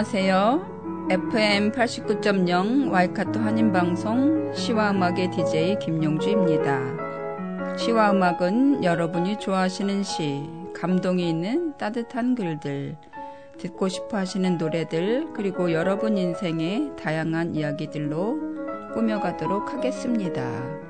안녕하세요. FM 89.0 와이카토 한인방송 시와 음악의 DJ 김용주입니다. 시와 음악은 여러분이 좋아하시는 시, 감동이 있는 따뜻한 글들, 듣고 싶어 하시는 노래들, 그리고 여러분 인생의 다양한 이야기들로 꾸며가도록 하겠습니다.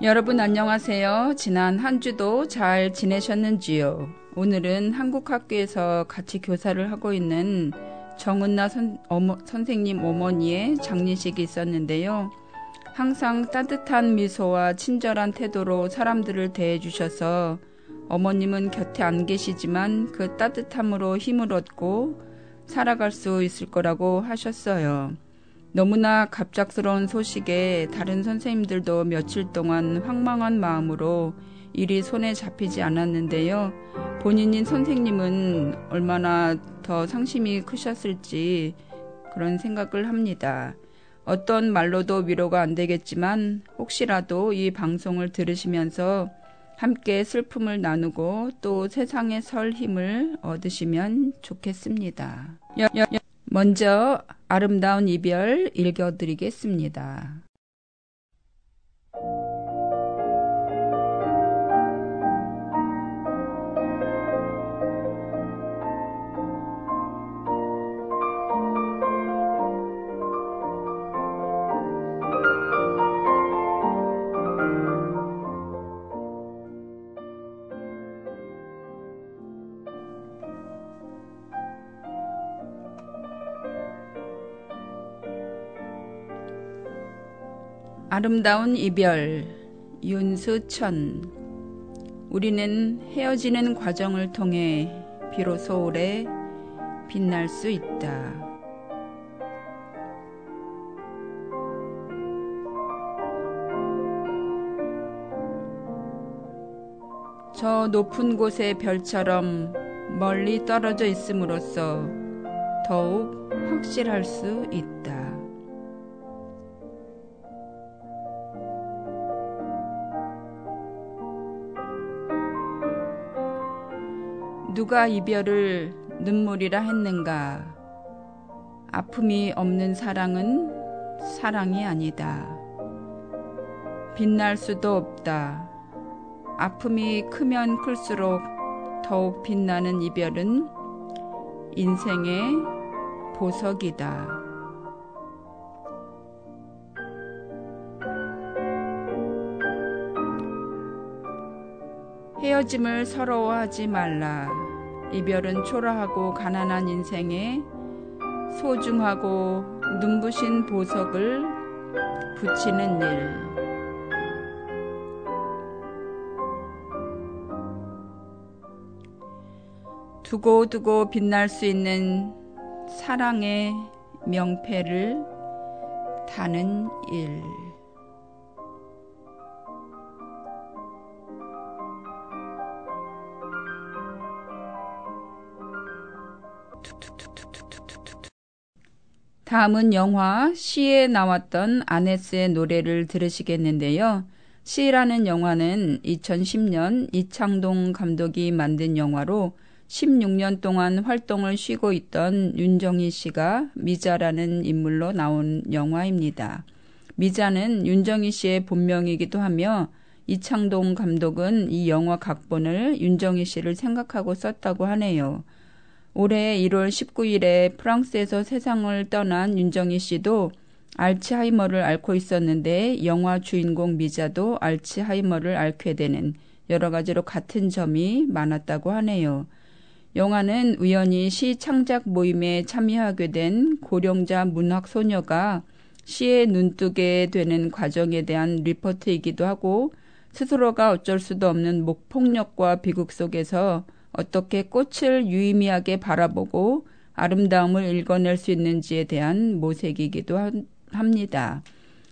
여러분 안녕하세요. 지난 한 주도 잘 지내셨는지요? 오늘은 한국 학교에서 같이 교사를 하고 있는 정은나 선, 어머, 선생님 어머니의 장례식이 있었는데요. 항상 따뜻한 미소와 친절한 태도로 사람들을 대해주셔서 어머님은 곁에 안 계시지만 그 따뜻함으로 힘을 얻고 살아갈 수 있을 거라고 하셨어요. 너무나 갑작스러운 소식에 다른 선생님들도 며칠 동안 황망한 마음으로 일이 손에 잡히지 않았는데요. 본인인 선생님은 얼마나 더 상심이 크셨을지 그런 생각을 합니다. 어떤 말로도 위로가 안 되겠지만 혹시라도 이 방송을 들으시면서 함께 슬픔을 나누고 또 세상에 설 힘을 얻으시면 좋겠습니다. 먼저 아름다운 이별 읽어드리겠습니다. 아름다운 이별 윤수천 우리는 헤어지는 과정을 통해 비로소 오래 빛날 수 있다. 저 높은 곳의 별처럼 멀리 떨어져 있음으로써 더욱 확실할 수 있다. 누가 이별을 눈물이라 했는가? 아픔이 없는 사랑은 사랑이 아니다. 빛날 수도 없다. 아픔이 크면 클수록 더욱 빛나는 이별은 인생의 보석이다. 헤어짐을 서러워하지 말라. 이별은 초라하고 가난한 인생에 소중하고 눈부신 보석을 붙이는 일. 두고두고 빛날 수 있는 사랑의 명패를 다는 일. 다음은 영화 시에 나왔던 아네스의 노래를 들으시겠는데요. C라는 영화는 2010년 이창동 감독이 만든 영화로 16년 동안 활동을 쉬고 있던 윤정희 씨가 미자라는 인물로 나온 영화입니다. 미자는 윤정희 씨의 본명이기도 하며 이창동 감독은 이 영화 각본을 윤정희 씨를 생각하고 썼다고 하네요. 올해 1월 19일에 프랑스에서 세상을 떠난 윤정희 씨도 알츠하이머를 앓고 있었는데 영화 주인공 미자도 알츠하이머를 앓게 되는 여러 가지로 같은 점이 많았다고 하네요. 영화는 우연히 시 창작 모임에 참여하게 된 고령자 문학 소녀가 시에 눈뜨게 되는 과정에 대한 리포트이기도 하고 스스로가 어쩔 수도 없는 목폭력과 비극 속에서 어떻게 꽃을 유의미하게 바라보고 아름다움을 읽어낼 수 있는지에 대한 모색이기도 합니다.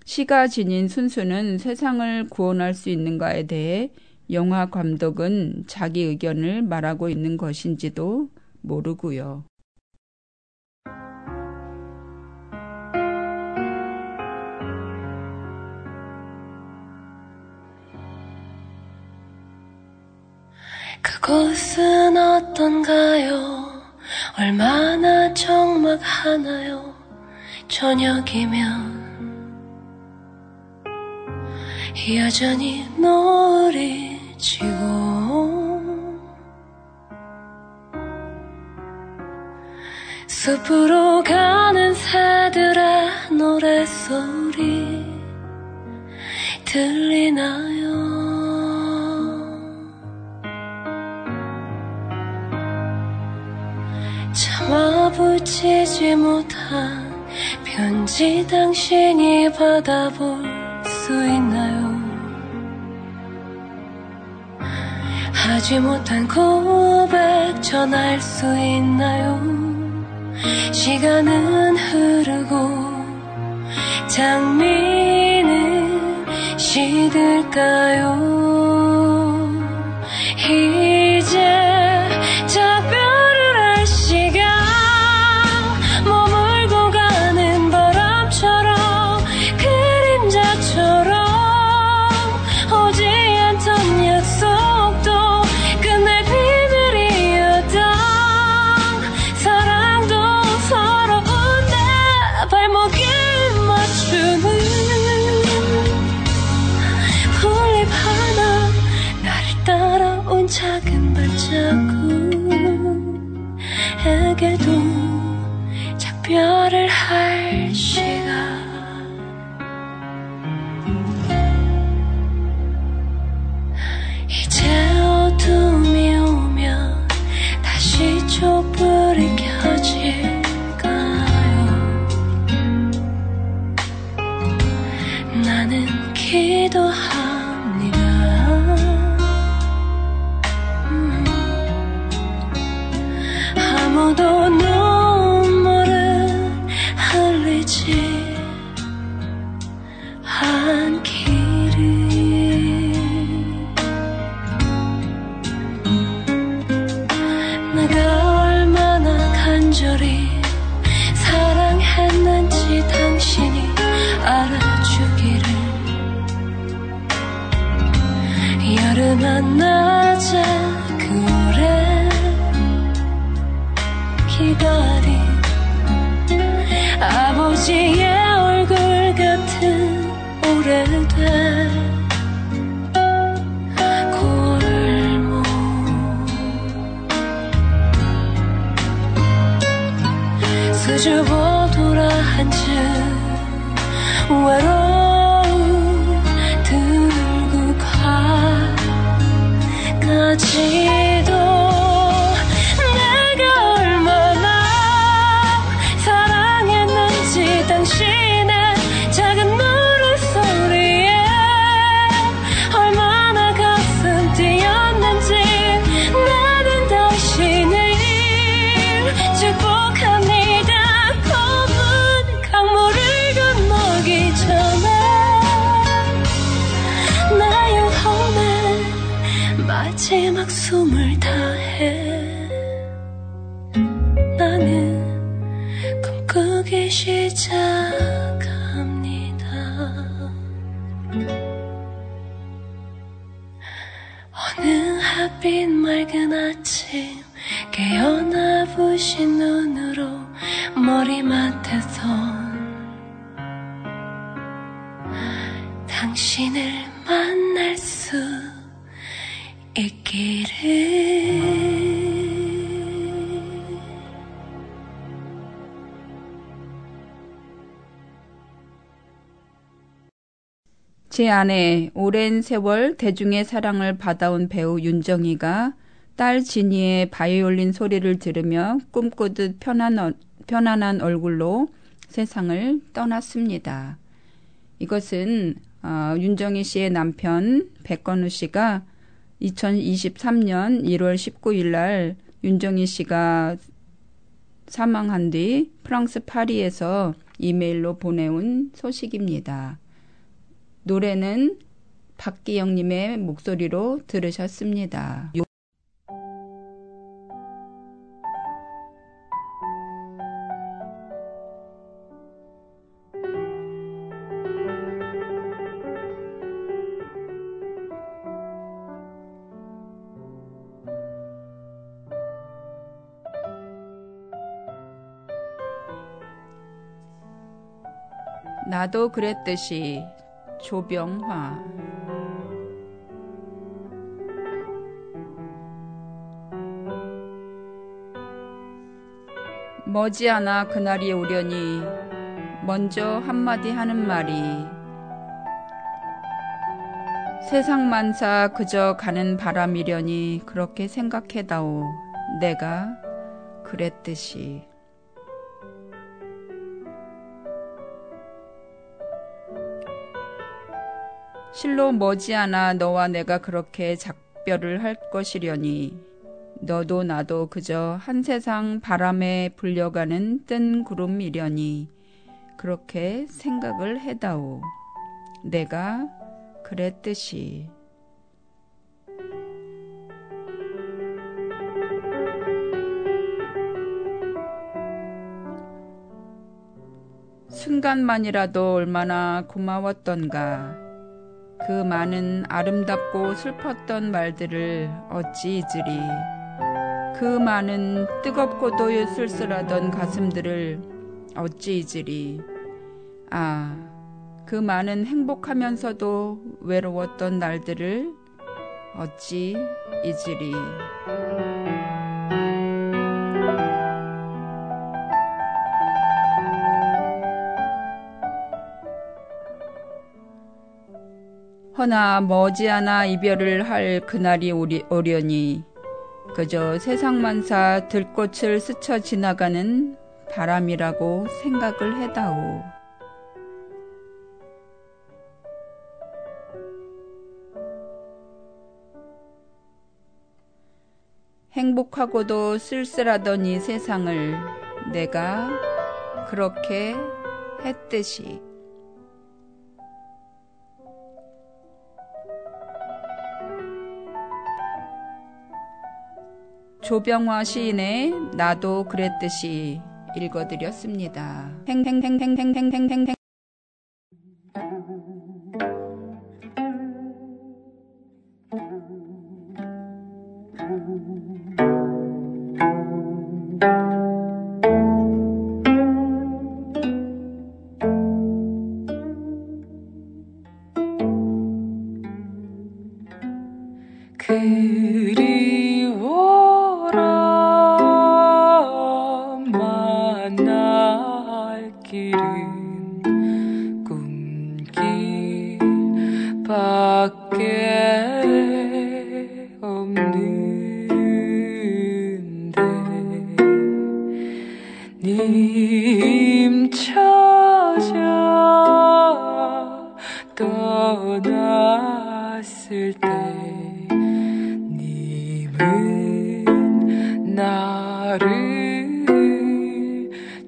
시가 지닌 순수는 세상을 구원할 수 있는가에 대해 영화 감독은 자기 의견을 말하고 있는 것인지도 모르고요. 그곳은 어떤가요? 얼마나 적막하나요? 저녁이면 여전히 노을이 지고 숲으로 가는 새들의 노랫소리 들리나요? 참아붙이지 못한 편지 당신이 받아볼 수 있나요? 하지 못한 고백 전할 수 있나요? 시간은 흐르고 장미는 시들까요? 외 깨어나 부신 눈으로 머리맡에선 당신을 만날 수 있기를. 제 아내 오랜 세월 대중의 사랑을 받아온 배우 윤정희가 딸 진이의 바이올린 소리를 들으며 꿈꾸듯 편안, 어, 편안한 얼굴로 세상을 떠났습니다. 이것은 어, 윤정희 씨의 남편 백건우 씨가 2023년 1월 19일 날 윤정희 씨가 사망한 뒤 프랑스 파리에서 이메일로 보내온 소식입니다. 노래는 박기영님의 목소리로 들으셨습니다. 나도 그랬듯이 조병화. 머지않아 그날이 오려니 먼저 한마디 하는 말이 세상 만사 그저 가는 바람이려니 그렇게 생각해다오. 내가 그랬듯이 실로 머지않아 너와 내가 그렇게 작별을 할 것이려니 너도 나도 그저 한 세상 바람에 불려가는 뜬 구름이려니 그렇게 생각을 해다오. 내가 그랬듯이. 순간만이라도 얼마나 고마웠던가. 그 많은 아름답고 슬펐던 말들을 어찌 잊으리. 그 많은 뜨겁고도 쓸쓸하던 가슴들을 어찌 잊으리. 아, 그 많은 행복하면서도 외로웠던 날들을 어찌 잊으리. 허나 머지않아 이별을 할 그날이 오리, 오려니 그저 세상만사 들꽃을 스쳐 지나가는 바람이라고 생각을 해다오. 행복하고도 쓸쓸하던 이 세상을 내가 그렇게 했듯이 조병화 시인의 나도 그랬듯이 읽어드렸습니다. 그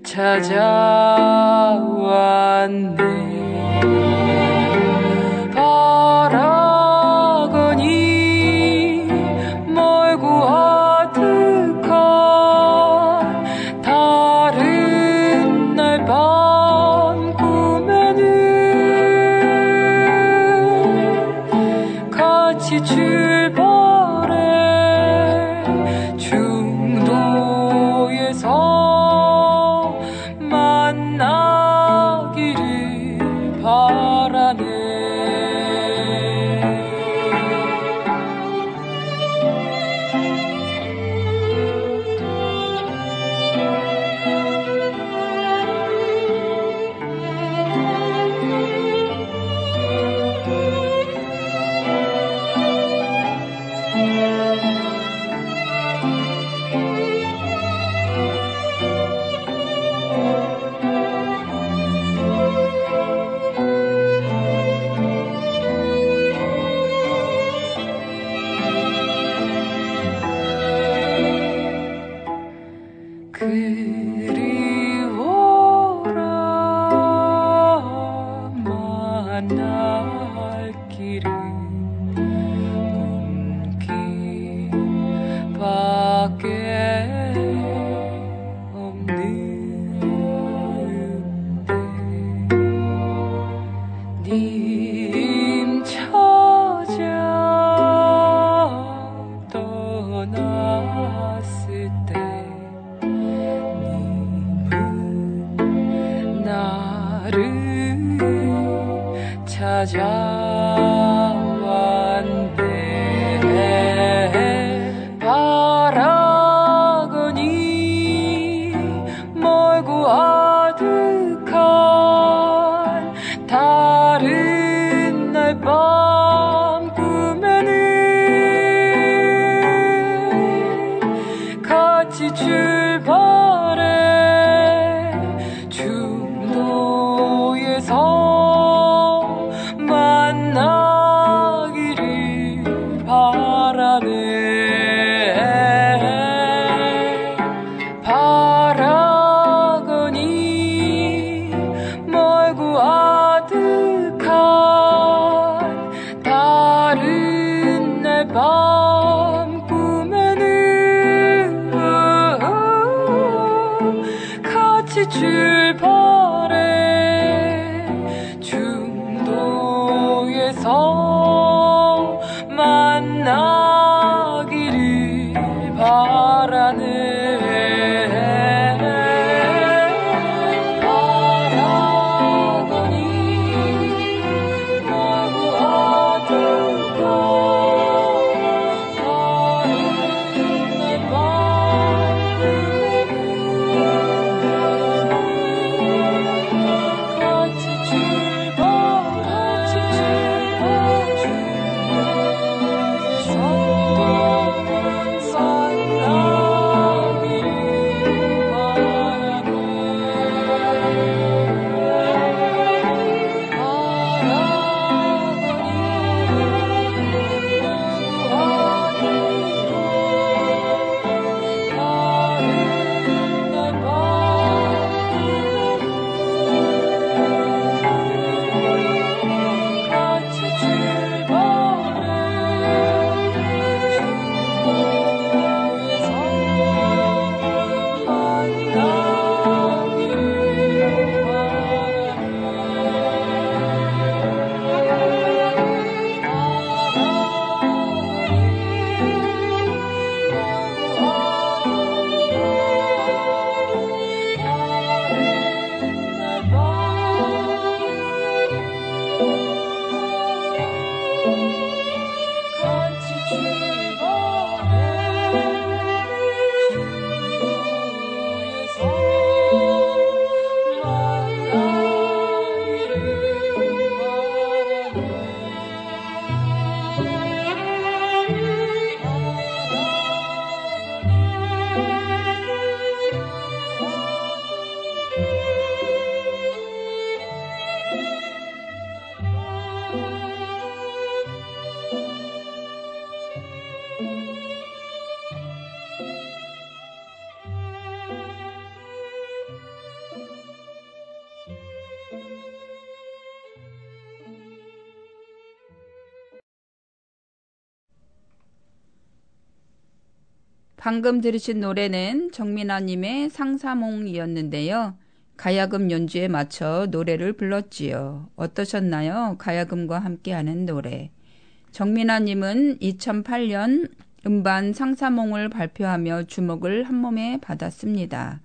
찾아왔네 Música 찾아 같이 출 방금 들으신 노래는 정민아님의 상사몽이었는데요. 가야금 연주에 맞춰 노래를 불렀지요. 어떠셨나요? 가야금과 함께하는 노래. 정민아님은 2008년 음반 상사몽을 발표하며 주목을 한몸에 받았습니다.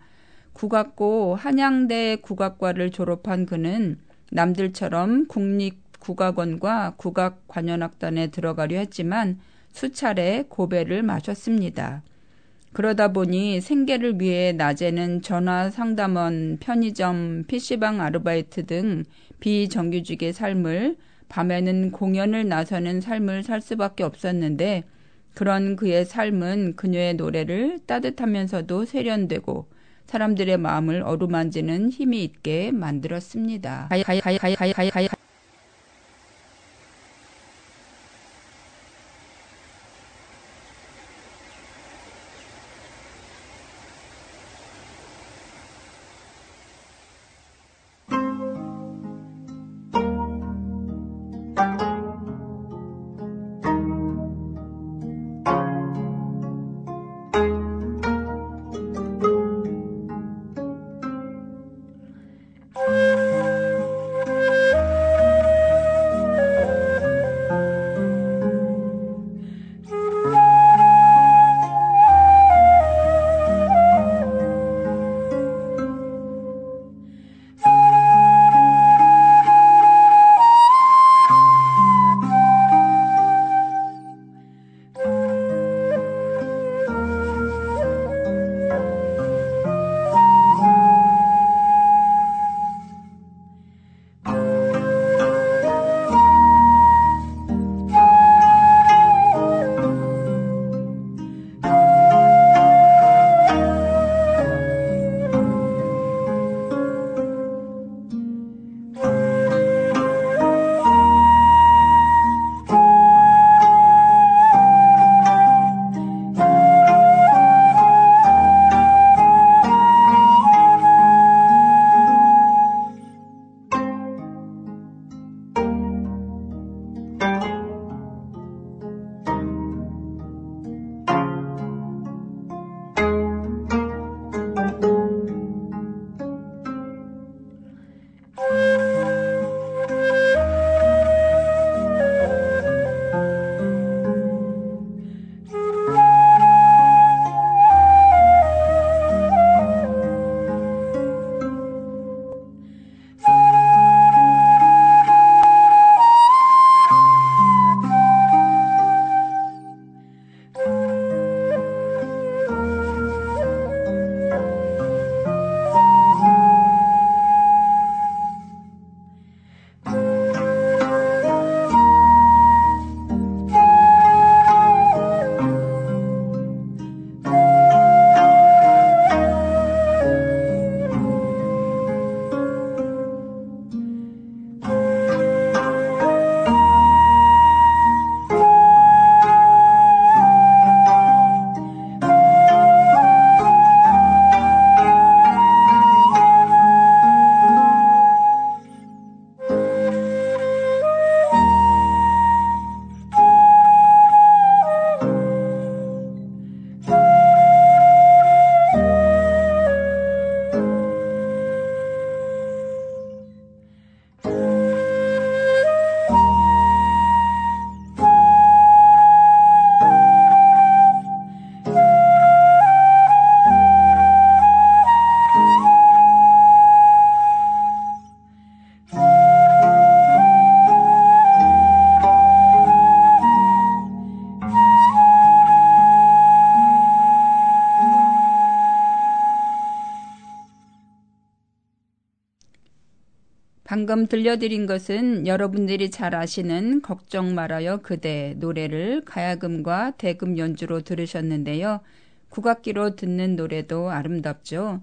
국악고 한양대 국악과를 졸업한 그는 남들처럼 국립국악원과 국악관현악단에 들어가려 했지만 수차례 고배를 마셨습니다. 그러다 보니 생계를 위해 낮에는 전화 상담원, 편의점, PC방 아르바이트 등 비정규직의 삶을 밤에는 공연을 나서는 삶을 살 수밖에 없었는데 그런 그의 삶은 그녀의 노래를 따뜻하면서도 세련되고 사람들의 마음을 어루만지는 힘이 있게 만들었습니다. 가야, 가야, 가야, 방금 들려드린 것은 여러분들이 잘 아시는 걱정 말아요 그대 노래를 가야금과 대금 연주로 들으셨는데요. 국악기로 듣는 노래도 아름답죠.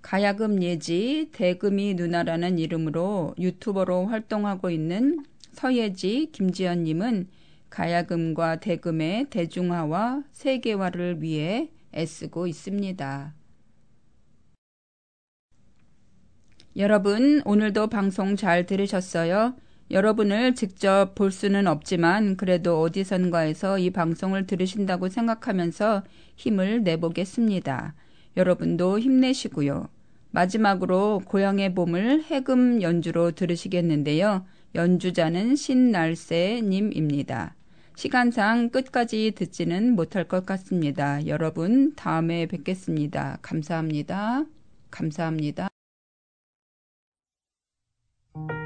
가야금 예지 대금이 누나라는 이름으로 유튜버로 활동하고 있는 서예지 김지연님은 가야금과 대금의 대중화와 세계화를 위해 애쓰고 있습니다. 여러분, 오늘도 방송 잘 들으셨어요? 여러분을 직접 볼 수는 없지만 그래도 어디선가에서 이 방송을 들으신다고 생각하면서 힘을 내보겠습니다. 여러분도 힘내시고요. 마지막으로 고향의 봄을 해금 연주로 들으시겠는데요. 연주자는 신날새님입니다. 시간상 끝까지 듣지는 못할 것 같습니다. 여러분, 다음에 뵙겠습니다. 감사합니다. 감사합니다. Thank you.